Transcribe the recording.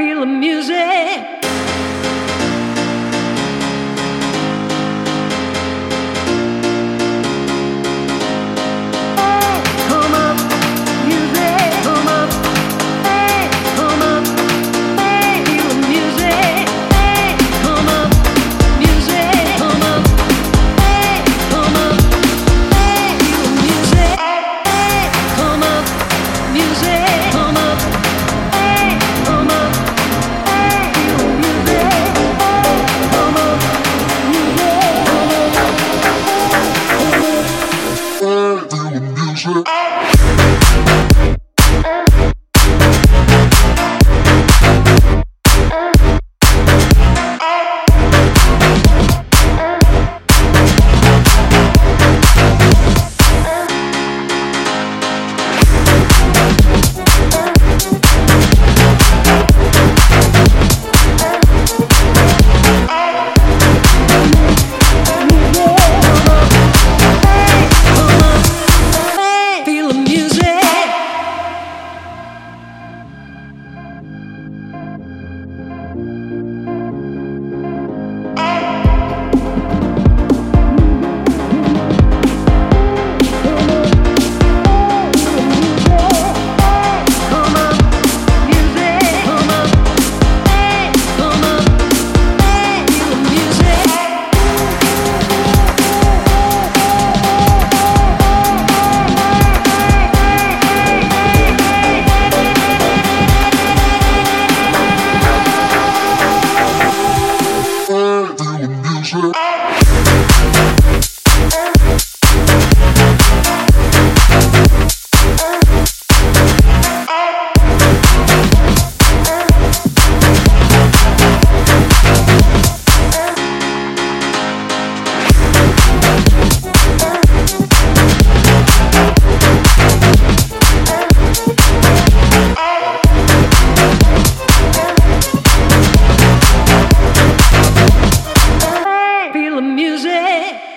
feel the music. sure. Bebé.